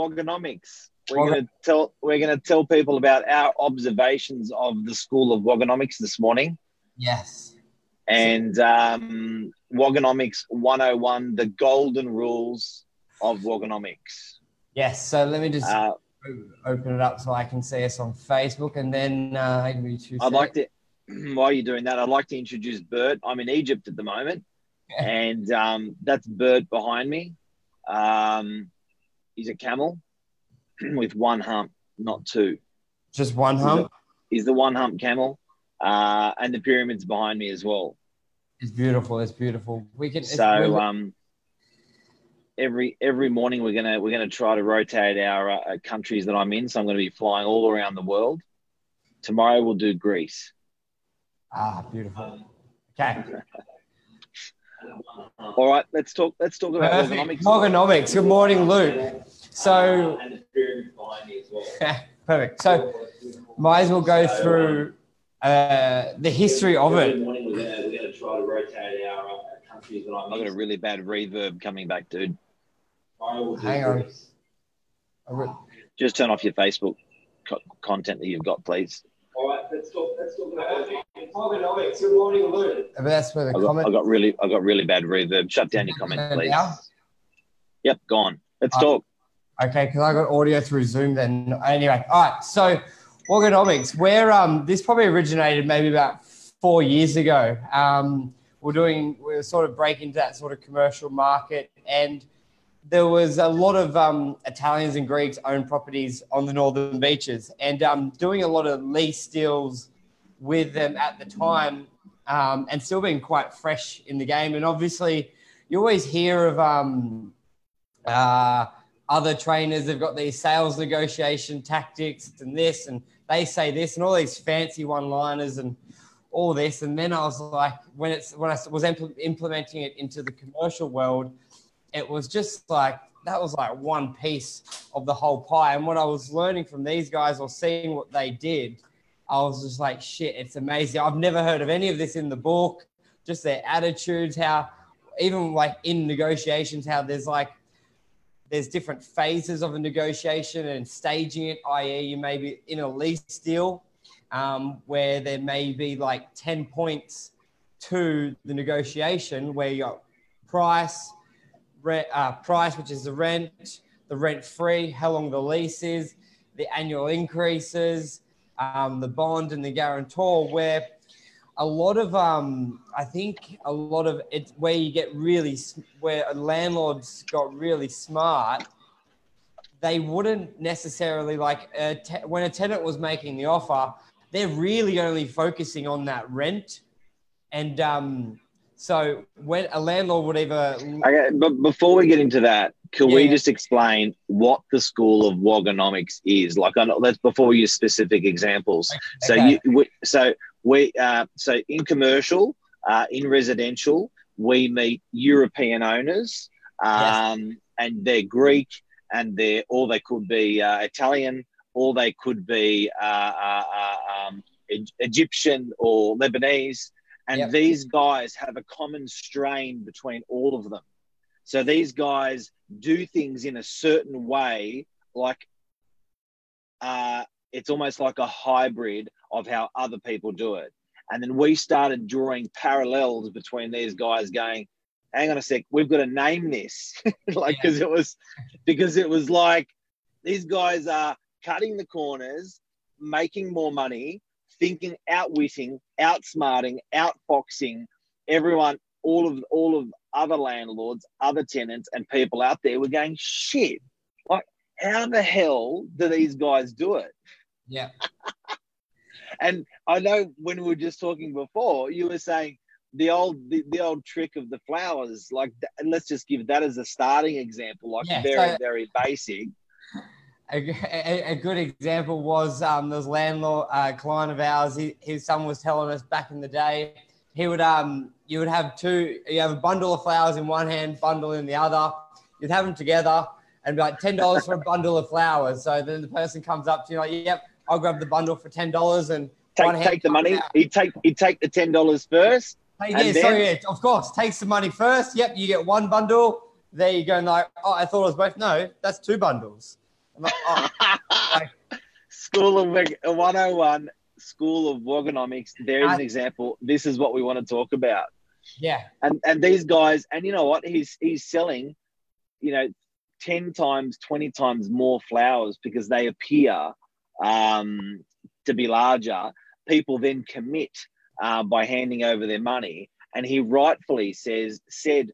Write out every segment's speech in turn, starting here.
Wogonomics. We're going to tell we're going to tell people about our observations of the School of Wogonomics this morning. Yes. And um, Wogonomics 101, the golden rules of Wogonomics. Yes. So let me just Uh, open it up so I can see us on Facebook, and then uh, give me two I'd like to, while you're doing that, I'd like to introduce Bert. I'm in Egypt at the moment, Yeah. and um, that's Bert behind me. Um, he's a camel with one hump, not two. just one hump. Is the one hump camel, uh, and the pyramids behind me as well. It's beautiful. It's beautiful. We can. So um, every every morning we're gonna we're gonna try to rotate our uh, countries that I'm in. So I'm going to be flying all around the world. Tomorrow we'll do Greece. ah, beautiful. Okay. All right, let's talk. Let's talk about Perfect. economics. Wogonomics. Good morning, Luke. So and the pyramids behind me as well. perfect. So might as well go through uh, the history of Every it. morning we're gonna we're gonna try to rotate our uh, countries I'm. I got a really bad reverb coming back, dude. Hang on. Just turn off your Facebook co- content that you've got, please. All right, let's talk. Let's talk about Wogonomics. Good morning, Luke. But that's where the I got, comment. I got really, I got really bad reverb. Shut down your comment, please. Now? Yep, gone. Let's Uh, talk. Okay, because I got audio through Zoom then. Anyway, all right. So, Wogonomics, where um, this probably originated maybe about four years ago. Um, we're doing, we're sort of breaking into that sort of commercial market, and there was a lot of um, Italians and Greeks own properties on the northern beaches, and um, doing a lot of lease deals with them at the time, um, and still being quite fresh in the game. And obviously, you always hear of um, uh, other trainers have got these sales negotiation tactics and this and they say this and all these fancy one liners and all this and then i was like when it's when i was impl- implementing it into the commercial world it was just like that was like one piece of the whole pie. And what i was learning from these guys or seeing what they did i was just like shit it's amazing. I've never heard of any of this in the book. Just their attitudes how even like in negotiations how there's like there's different phases of a negotiation and staging it, i.e., you may be in a lease deal um, where there may be like 10 points to the negotiation where your price, rent, uh, price, which is the rent, the rent free, how long the lease is, the annual increases, um, the bond and the guarantor, where a lot of um, I think a lot of it where you get really where landlords got really smart. They wouldn't necessarily like a te- when a tenant was making the offer. They're really only focusing on that rent, and um, so when a landlord would ever. Okay, but before we get into that, can we just explain what the School of Wogonomics is? Like, I know, let's before we use specific examples. So you, we, so we, uh, so in commercial, uh, in residential, we meet European owners, um, and they're Greek, and they're or they could be uh, Italian, or they could be uh, uh, uh, um, Egyptian or Lebanese, and Yep. these guys have a common strain between all of them. So these guys do things in a certain way, like uh, it's almost like a hybrid of how other people do it. And then we started drawing parallels between these guys, going, "Hang on a sec, we've got to name this," like because it was because it was like these guys are cutting the corners, making more money, thinking, outwitting, outsmarting, outfoxing everyone, all of all of other landlords, other tenants, and people out there. We're going, shit, like how the hell do these guys do it? yeah And I know when we were just talking before, you were saying the old the, the old trick of the flowers. Like, th- let's just give that as a starting example, like Yeah, very so- very basic. A, a, a good example was um, this landlord uh, client of ours. He, his son was telling us back in the day, he would um, you would have two, you have a bundle of flowers in one hand, bundle in the other. You'd have them together and be like ten dollars for a bundle of flowers. So then the person comes up to you like, yep, I'll grab the bundle for ten dollars and Take take the money. out. He'd take he'd take the ten dollars first. Hey, yeah, then- so yeah, of course, takes the money first. Yep, you get one bundle. There you go. And like, oh, I thought it was both. No, that's two bundles. Like, oh, School of 101, School of Wogonomics. There is an example. This is what we want to talk about. yeah, And and these guys, and you know what? He's he's selling, you know, 10 times, 20 times more flowers because they appear um, to be larger. People then commit uh, by handing over their money. And he rightfully says, said,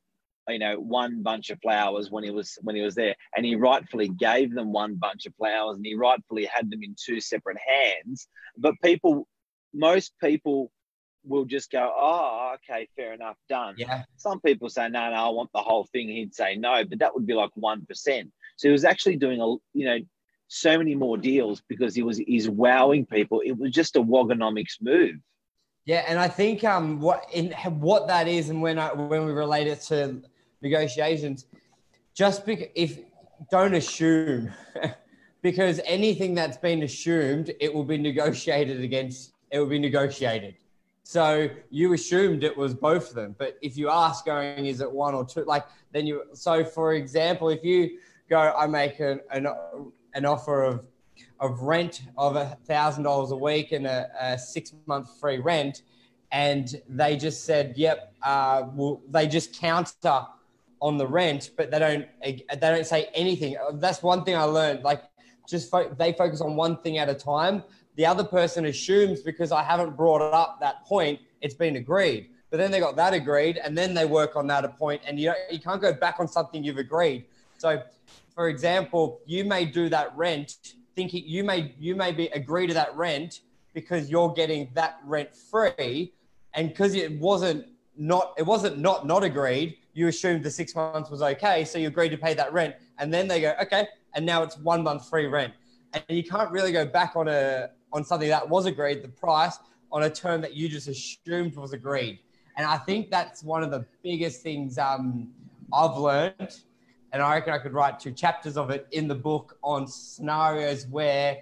you know, one bunch of flowers when he was when he was there, and he rightfully gave them one bunch of flowers, and he rightfully had them in two separate hands. But people, most people, will just go, oh, okay, fair enough, done. yeah, Some people say, no, no, I want the whole thing. He'd say no, but that would be like 1%. So he was actually doing, a, you know, so many more deals because he was, he's wowing people. It was just a Wogonomics move. yeah. And I think um, what in what that is, and when I when we relate it to negotiations, just because if don't assume, because anything that's been assumed, it will be negotiated against. It will be negotiated. So you assumed it was both of them, but if you ask going, is it one or two? Like then you. So for example, if you go, I make an an, an offer of of rent of a thousand dollars a week and a, a six month free rent, and they just said, "Yep," uh, well, they just counter on the rent, but they don't they don't say anything. That's one thing I learned. Like, just fo- they focus on one thing at a time. The other person assumes because I haven't brought up that point, it's been agreed. But then they got that agreed, and then they work on that point, and you you can't go back on something you've agreed. So, for example, you may do that rent thinking you may you may be agree to that rent because you're getting that rent free, and because it wasn't not it wasn't not not agreed, you assumed the six months was okay, so you agreed to pay that rent, and then they go okay, and now it's one month free rent, and you can't really go back on a on something that was agreed, the price on a term that you just assumed was agreed, and I think that's one of the biggest things um, I've learned and I reckon I could write two chapters of it in the book on scenarios where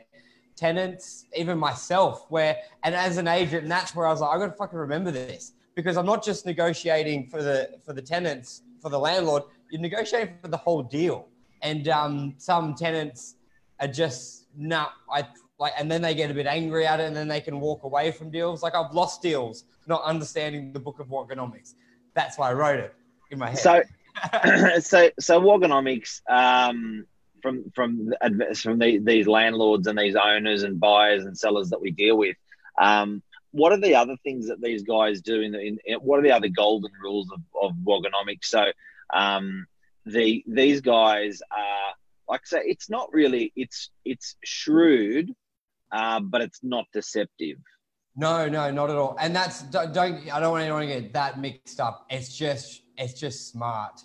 tenants, even myself, where and as an agent, and that's where I was like, I got to fucking remember this because I'm not just negotiating for the for the tenants for the landlord, you're negotiating for the whole deal. And um, some tenants are just nah, I like, and then they get a bit angry at it, and then they can walk away from deals. Like I've lost deals not understanding the book of Wogonomics. That's why I wrote it in my head. So, so, so Wogonomics, um, from from from the, these landlords and these owners and buyers and sellers that we deal with, um, what are the other things that these guys do? In, in, in what are the other golden rules of, of Wogonomics? So, um, the these guys are like I say, it's not really it's it's shrewd, uh, but it's not deceptive. No, no, not at all. And that's don't, don't I don't want anyone to get that mixed up. It's just it's just smart,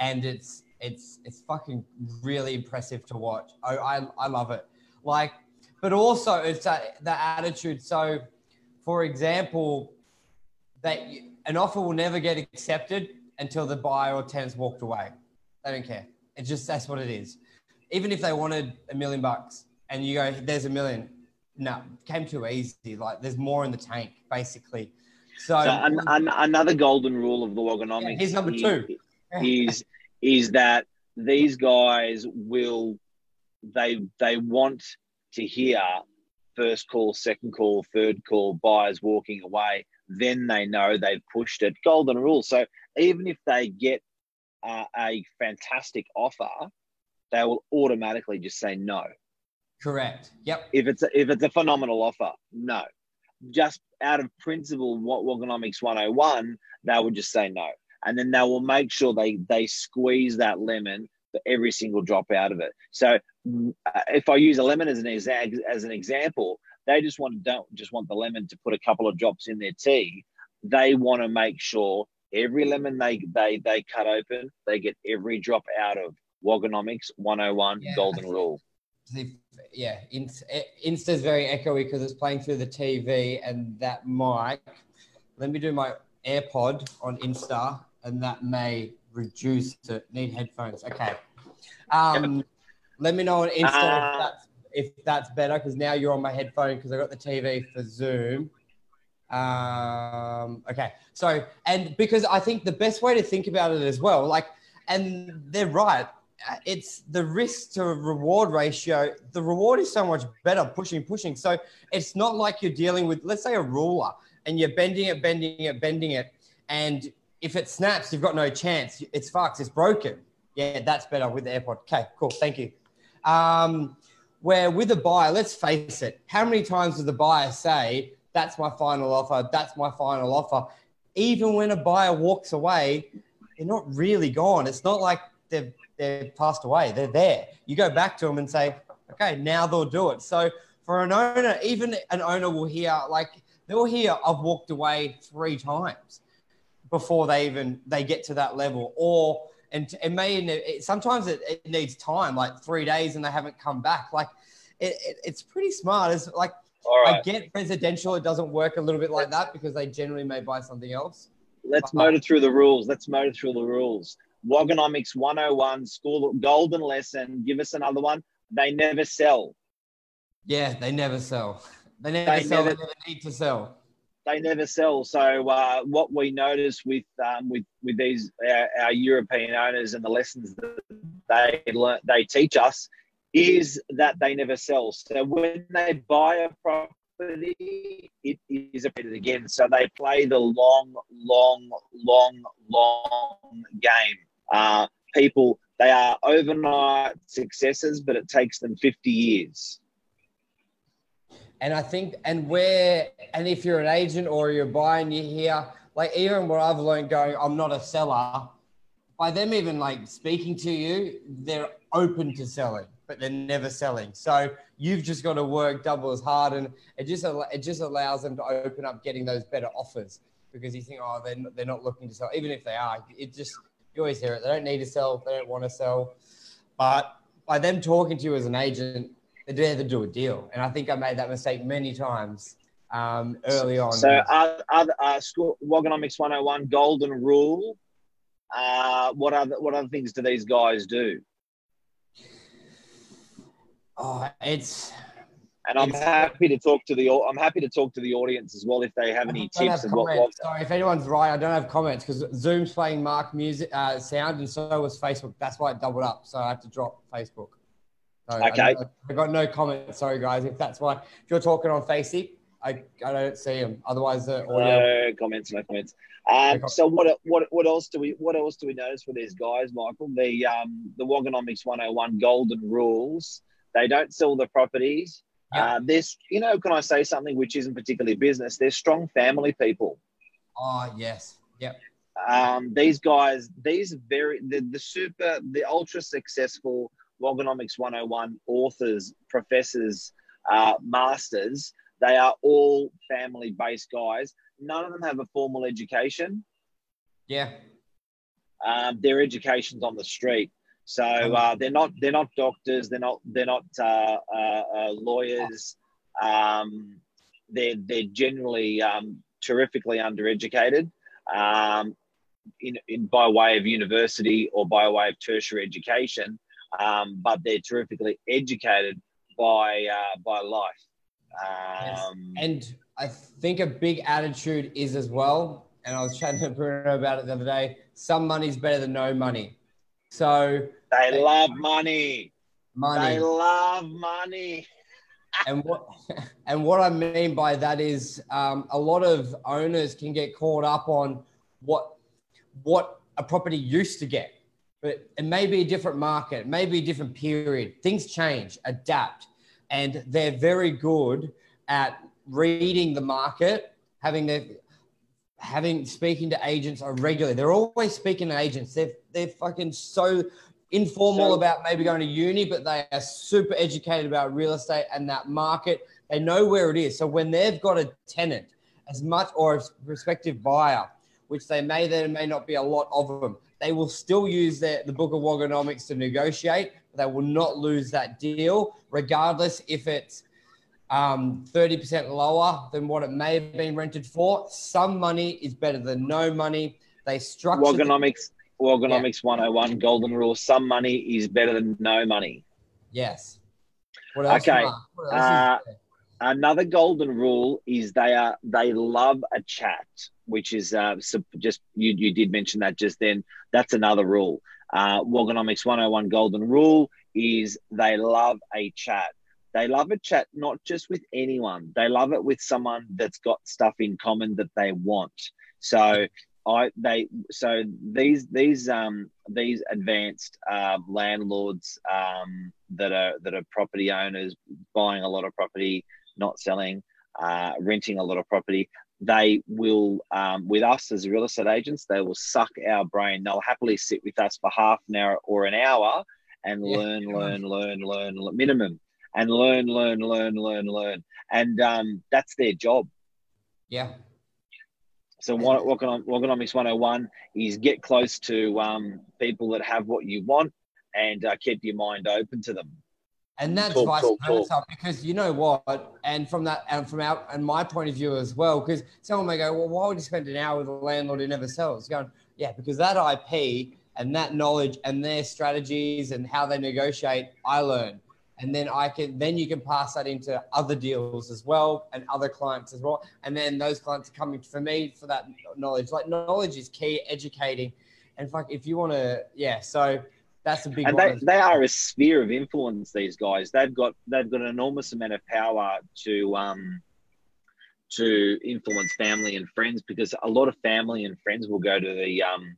and it's it's it's fucking really impressive to watch. I I, I love it. Like, but also it's that the attitude. So, for example, that an offer will never get accepted until the buyer or tenant's walked away. They don't care. It's just that's what it is. Even if they wanted a million bucks and you go, there's a million, no, came too easy. Like there's more in the tank, basically. So, So an, an, another golden rule of the Wogonomics Yeah, here's number is- two. is is that these guys will they they want to hear first call, second call, third call, buyers walking away. Then they know they've pushed it. Golden rule. So even if they get uh, a fantastic offer, they will automatically just say no. correct. Yep. If it's a, if it's a phenomenal offer, no. Just out of principle, what Wogonomics 101, they would just say no. And then they will make sure they they squeeze that lemon for every single drop out of it. So uh, if I use a lemon as an exa- as an example, they just want don't just want the lemon to put a couple of drops in their tea. They want to make sure every lemon they they they cut open, they get every drop out of Wogonomics 101 Yeah. golden rule. The- yeah, eh, Insta's very echoey because it's playing through the TV and that mic. Let me do my AirPod on Insta, and that may reduce it. Need headphones. Okay. Um, let me know on Insta if Uh, that's if that's better because now you're on my headphone because I got the TV for Zoom. Um, okay. So and because I think the best way to think about it as well, like, and they're right it's the risk to reward ratio. The reward is so much better pushing, pushing. So it's not like you're dealing with, let's say, a ruler and you're bending it, bending it, bending it. And if it snaps, you've got no chance. It's fucked, it's broken. Yeah, that's better with the AirPod. Okay, cool. Thank you. Um, where with a buyer, let's face it, how many times does the buyer say, that's my final offer, that's my final offer? Even when a buyer walks away, they're not really gone. It's not like they've they've passed away. They're there. You go back to them and say, okay, now they'll do it. So for an owner, even an owner will hear like they'll hear I've walked away three times before they even they get to that level, or and it may it, sometimes it, it, needs time, like three days, and they haven't come back. Like it, it it's pretty smart. It's like right. I get presidential it doesn't work a little bit like that because they generally may buy something else. Let's motor through the rules. Let's motor through the rules. Wogonomics 101, school golden lesson. Give us another one. They never sell. Yeah, they never sell. They never they sell. Never, they never need to sell. They never sell. So uh, what we notice with um, with with these our, our, European owners and the lessons that they learn, they teach us is that they never sell. So when they buy a property, it is repeated again. So they play the long, long, long, long game. Uh, people, they are overnight successes, but it takes them 50 years. And I think, and where, and if you're an agent or you're buying, you hear, like, even what I've learned going, I'm not a seller, by them even like speaking to you, they're open to selling, but they're never selling. So you've just got to work double as hard, and it just it just allows them to open up getting those better offers because you think, oh, they're they're not looking to sell, even if they are. It just you always hear it. They don't need to sell. They don't want to sell. But by them talking to you as an agent, they're there to do a deal. And I think I made that mistake many times um, early on. So, uh, other, uh, school, Wogonomics 101 golden rule. Uh, what other what other things do these guys do? Oh, it's and I'm happy to talk to the I'm happy to talk to the audience as well if they have any tips. Have what, what, Sorry, if anyone's right, I don't have comments because Zoom's playing Mark music uh, sound, and so was Facebook. That's why it doubled up. So I have to drop Facebook. Okay. I, I, got no comments. Sorry, guys. If that's why, if you're talking on Facebook, I, I don't see them. Otherwise, the audio. No comments. No comments. Um, so what what what else do we what else do we notice for these guys, Michael? The um the Wogonomics 101 golden rules. They don't sell the properties yeah. Uh, there's, you know, can I say something which isn't particularly business? They're strong family people. Oh, yes. Yep. Um, these guys, these very, the, the super, the ultra successful Wogonomics 101 authors, professors, uh, masters, they are all family based guys. None of them have a formal education. Yeah. Um, their education's on the street. So uh, they're not they're not doctors. They're not they're not uh, uh, uh, lawyers. Um, they're they're generally um, terrifically undereducated, um, in, in by way of university or by way of tertiary education. Um, but they're terrifically educated by uh, by life. Yes. Um, and I think a big attitude is as well. And I was chatting to Bruno about it the other day. Some money's better than no money. So they, they love money. Money. They love money. and what and what I mean by that is um, a lot of owners can get caught up on what what a property used to get, but it may be a different market, it may be a different period. Things change, adapt, and they're very good at reading the market, having their having speaking to agents are regularly. They're always speaking to agents. They're they're fucking so informal so, about maybe going to uni, but they are super educated about real estate and that market. They know where it is. So when they've got a tenant, as much or a prospective buyer, which they may there may not be a lot of them, they will still use their, the book of Wogonomics to negotiate. But they will not lose that deal, regardless if it's um, 30% lower than what it may have been rented for. Some money is better than no money. They structure Wogonomics, Wogonomics yeah. 101 golden rule. Some money is better than no money. Yes. okay. Uh, another golden rule is they are they love a chat, which is uh, just you you did mention that just then. That's another rule. Uh, Wogonomics 101 Golden Rule is they love a chat. They love a chat not just with anyone. They love it with someone that's got stuff in common that they want. So I they so these these um these advanced uh, landlords um, that are that are property owners buying a lot of property, not selling, uh, renting a lot of property. They will um, with us as real estate agents. They will suck our brain. They'll happily sit with us for half an hour or an hour and yeah. learn, learn, learn, learn, learn, minimum, and learn, learn, learn, learn, learn, and um, that's their job. Yeah, so what Wogonomics 101 is get close to um, people that have what you want and uh, keep your mind open to them. And that's talk, vice talk, versa because you know what, and from that, and from out, and my point of view as well, because someone may go, well, why would you spend an hour with a landlord who never sells? Going, yeah, because that IP and that knowledge and their strategies and how they negotiate, I learn and then I can then you can pass that into other deals as well and other clients as well. And then those clients are coming for me for that knowledge. Like knowledge is key, educating, and like if you want to, yeah. So that's a big. And they, they are a sphere of influence. These guys, they've got they've got an enormous amount of power to um to influence family and friends because a lot of family and friends will go to the um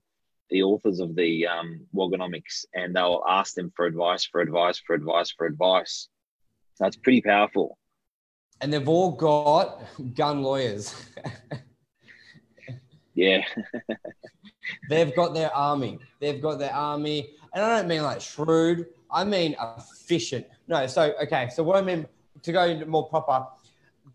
the authors of the um, Wogonomics and they'll ask them for advice, for advice, for advice, for advice. So it's pretty powerful. And they've all got gun lawyers. yeah. they've got their army. They've got their army. And I don't mean like shrewd, I mean efficient. No, so, okay. So, what I mean to go into more proper,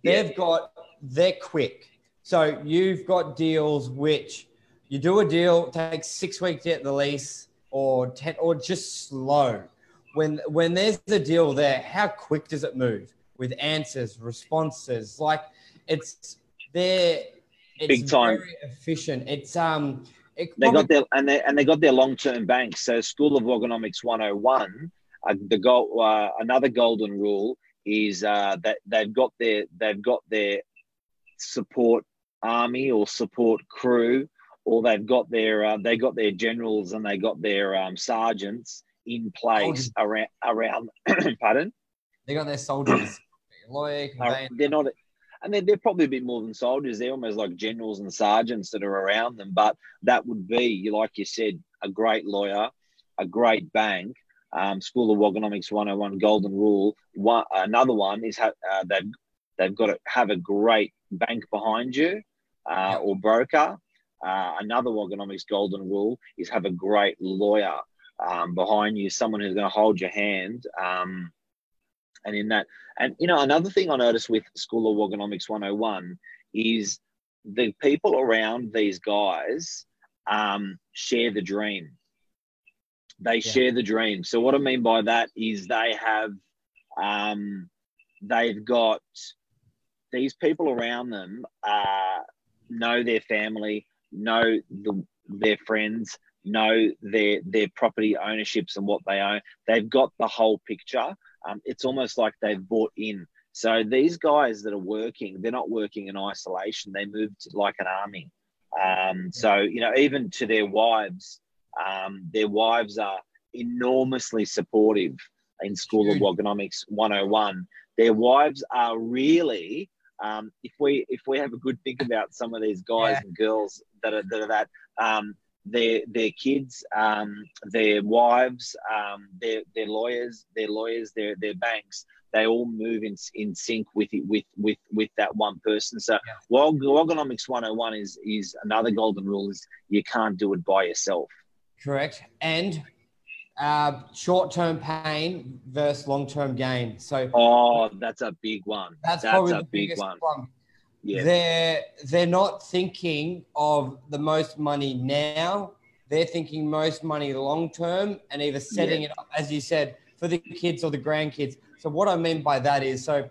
they've yeah. got, they're quick. So, you've got deals which, you do a deal, takes six weeks to get the lease, or ten, or just slow. When when there's a deal there, how quick does it move with answers, responses? Like it's there. It's Big time. very efficient. It's um. They got their and they and they got their long term banks. So School of Wogonomics 101, uh, the goal, uh, another golden rule is uh, that they've got their they've got their support army or support crew or they've got their uh, they got their generals and they got their um, sergeants in place around around. pardon. They got their soldiers. Lawyer, they're not, and they're, they're probably a bit more than soldiers. They're almost like generals and sergeants that are around them. But that would be, like you said, a great lawyer, a great bank. Um, School of Wogonomics 101 Golden Rule. One, another one is ha- uh, they've they've got to have a great bank behind you uh, or broker uh, another Wogonomics golden rule is have a great lawyer um, behind you, someone who's going to hold your hand. Um, and in that, and you know, another thing I noticed with School of Wogonomics 101 is the people around these guys um, share the dream. They yeah. share the dream. So what I mean by that is they have, um, they've got these people around them uh, know their family, know the, their friends, know their their property ownerships and what they own. They've got the whole picture. Um, it's almost like they've bought in. So these guys that are working, they're not working in isolation. They moved like an army. Um, so you know, even to their wives, um, their wives are enormously supportive in School of Wogonomics 101. Their wives are really um, if we if we have a good think about some of these guys yeah. and girls that are that are that um, their their kids, um, their wives, um, their their lawyers, their lawyers, their their banks, they all move in in sync with it, with with with that one person. So yeah. while Wogonomics 101 is is another golden rule is you can't do it by yourself. Correct. And uh, short-term pain versus long-term gain. So, oh, that's a big one. That's, that's probably a big one. one. Yeah. They're they're not thinking of the most money now. They're thinking most money long term and either setting yeah. it up, as you said, for the kids or the grandkids. So what I mean by that is so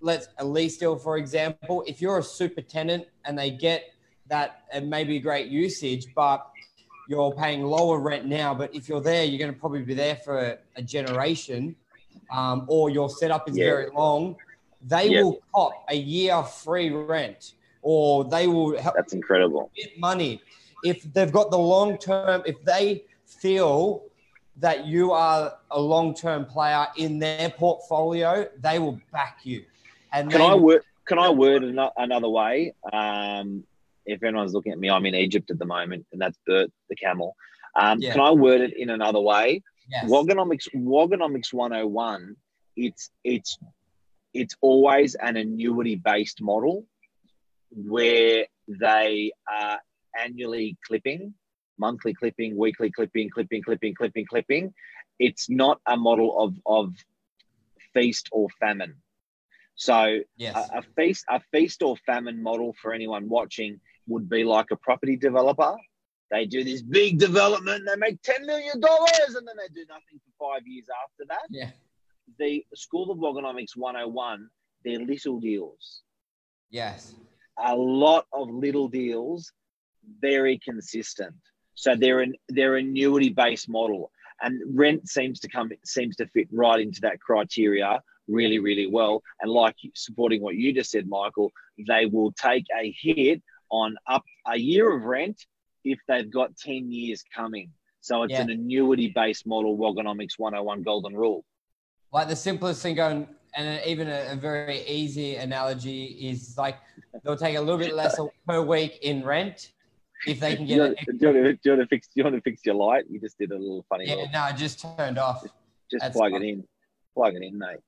let's a lease deal, for example, if you're a super tenant and they get that it may be great usage, but you're paying lower rent now, but if you're there, you're going to probably be there for a, a generation, um, or your setup is yeah. very long. They yeah. will cop a year free rent, or they will help. That's incredible. Get money if they've got the long term. If they feel that you are a long-term player in their portfolio, they will back you. And can I word can I word it another way? Um, if anyone's looking at me, I'm in Egypt at the moment, and that's Bert the camel. Um, yeah. Can I word it in another way? Yes. Wogonomics, Wogonomics 101, it's it's it's always an annuity based model where they are annually clipping, monthly clipping, weekly clipping, clipping, clipping, clipping, clipping. It's not a model of of feast or famine. So yes. a, a feast a feast or famine model for anyone watching would be like a property developer. They do this big development, they make $10 million, and then they do nothing for five years after that. Yeah. The School of Wogonomics 101, they're little deals. Yes. A lot of little deals, very consistent. So they're an they're annuity based model, and rent seems to come seems to fit right into that criteria really really well. And like supporting what you just said, Michael, they will take a hit on up a year of rent if they've got 10 years coming. So it's yeah. an annuity based model, Wogonomics 101 golden rule. Like the simplest thing going, and even a, a, very easy analogy is like they'll take a little bit less per week in rent if they can get do you, it. Do you, want to, do you want to fix? Do you want to fix your light? You just did a little funny. Yeah, little, no, I just turned off. Just, just plug it in. Plug it in, mate.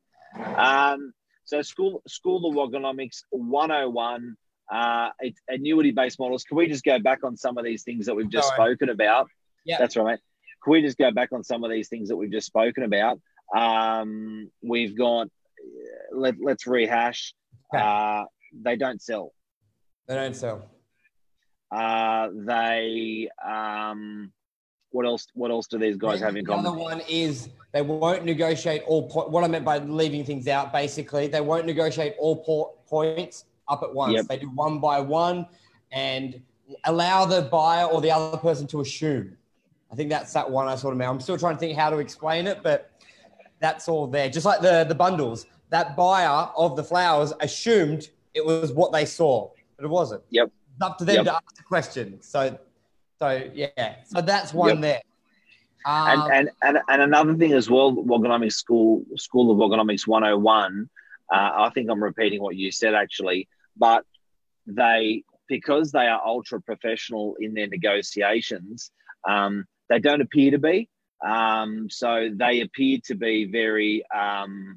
Um, so school school of Wogonomics 101 uh, it's annuity-based models. Can we just go back on some of these things that we've just spoken about? Yeah, that's right. mate. Can we just go back on some of these things that we've just spoken about? Um, we've got. Let, let's rehash. Uh, they don't sell. They don't sell. Uh, they. Um, what else? What else do these guys have in common? The other one is they won't negotiate all. Po- what I meant by leaving things out, basically, they won't negotiate all po- points up at once. Yep. They do one by one and allow the buyer or the other person to assume. I think that's that one I sort of meant. I'm still trying to think how to explain it, but that's all there. Just like the, the bundles, that buyer of the flowers assumed it was what they saw, but it wasn't. Yep. It's up to them yep. to ask the question. So, so yeah. So that's one yep. there. Um, and, and, and, and another thing as well, Wogonomics School, School of Wogonomics 101, uh, I think I'm repeating what you said actually but they because they are ultra professional in their negotiations, um, they don't appear to be. Um, so they appear to be very um,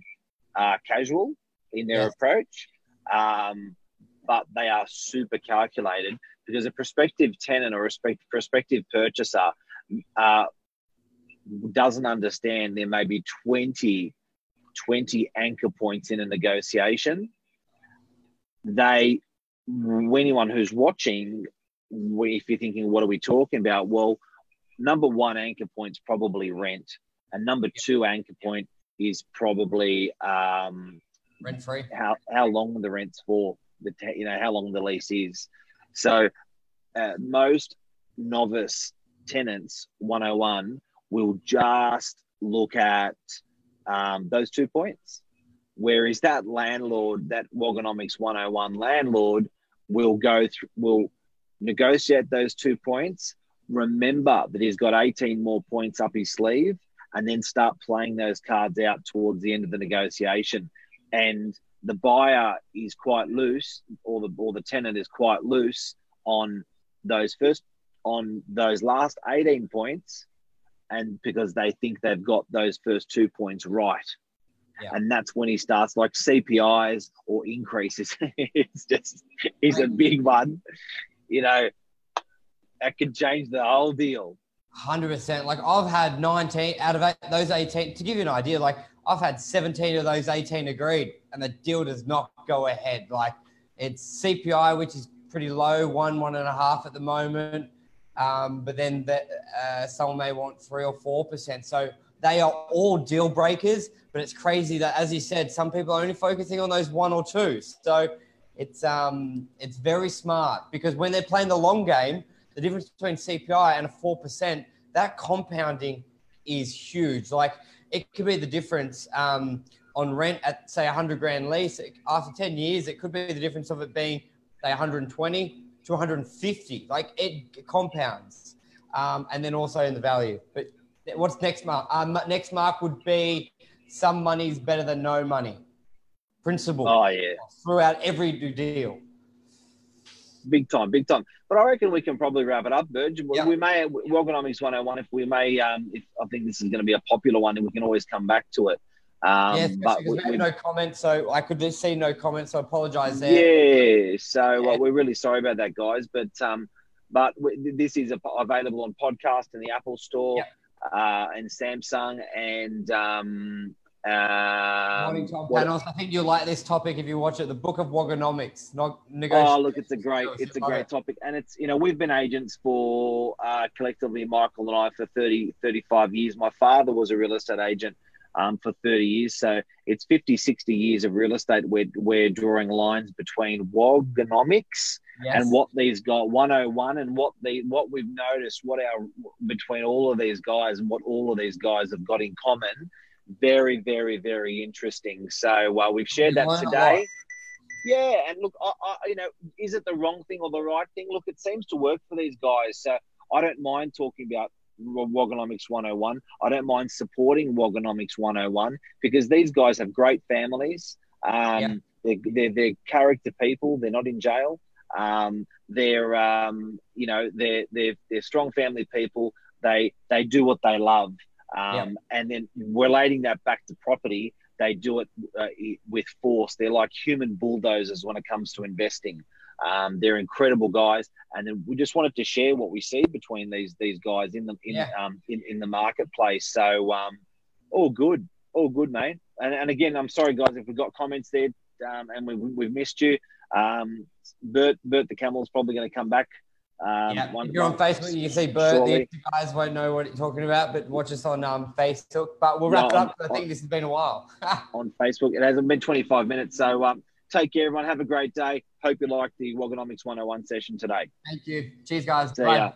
uh, casual in their yes. approach, um, but they are super calculated because a prospective tenant or a prospective purchaser uh, doesn't understand there may be 20, 20 anchor points in a negotiation they, anyone who's watching, if you're thinking, what are we talking about? Well, number one anchor point is probably rent, and number two anchor point is probably um, rent free. How how long the rent's for? The you know how long the lease is. So uh, most novice tenants 101 will just look at um, those two points. Whereas that landlord, that Wogonomics 101 landlord, will go through, will negotiate those two points. Remember that he's got 18 more points up his sleeve, and then start playing those cards out towards the end of the negotiation. And the buyer is quite loose, or the or the tenant is quite loose on those first on those last 18 points, and because they think they've got those first two points right. Yeah. And that's when he starts like CPIs or increases. it's just, he's a big one. You know, that could change the whole deal. 100%. Like I've had 19 out of eight, those 18, to give you an idea, like I've had 17 of those 18 agreed and the deal does not go ahead. Like it's CPI, which is pretty low, one, one and a half at the moment. Um, but then the, uh, someone may want three or 4%. So they are all deal breakers, but it's crazy that, as you said, some people are only focusing on those one or two. So it's um, it's very smart because when they're playing the long game, the difference between CPI and a four percent, that compounding is huge. Like it could be the difference um, on rent at say a hundred grand lease. After ten years, it could be the difference of it being say 120 to 150. Like it compounds. um, and then also in the value. But what's next mark? Um, next mark would be some money is better than no money. Principle. Oh yeah. Throughout every deal. Big time, big time. But I reckon we can probably wrap it up, Burge. Yep. We may Wogonomics 101 if we may. Um, if I think this is going to be a popular one, and we can always come back to it. Um, yeah, but we, we no comments, so I could just see no comments. So I apologise there. Yeah, so yeah. we're really sorry about that, guys. But um, but we, this is available on podcast in the Apple Store yep. uh, and Samsung and um, Morning Tom panels. I think you'll like this topic if you watch it. The Book of Wogonomics. Not oh, look, it's a great, it's a great topic, and it's you know we've been agents for uh, collectively Michael and I for 30, 35 years. My father was a real estate agent um, for 30 years, so it's 50, 60 years of real estate. We're we're drawing lines between Wogonomics yes. and what these guys 101 and what the what we've noticed, what our between all of these guys and what all of these guys have got in common very, very, very interesting. So uh, we've shared that today. Yeah, and look, I, I, you know, is it the wrong thing or the right thing? Look, it seems to work for these guys. So I don't mind talking about Wogonomics 101. I don't mind supporting Wogonomics 101 because these guys have great families. Um, yeah. they're, they're, they're, character people. They're not in jail. Um, they're, um, you know, they're, they're, they're strong family people. They, they do what they love. Um, And then relating that back to property, they do it uh, with force. They're like human bulldozers when it comes to investing. Um, they're incredible guys, and then we just wanted to share what we see between these these guys in the in yeah. um, in, in the marketplace. So um, all good, all good, mate. And, and again, I'm sorry, guys, if we've got comments there um, and we, we've missed you. Um, Bert Bert the Camel is probably going to come back um, yeah, if you're on Facebook, you can see Bert. The guys won't know what you're talking about, but watch us on um, Facebook. But we'll wrap no, it up. On, I think this has been a while. on Facebook, it hasn't been 25 minutes. So um, take care, everyone. Have a great day. Hope you liked the Wogonomics 101 session today. Thank you. Cheers, guys. See Bye. Ya.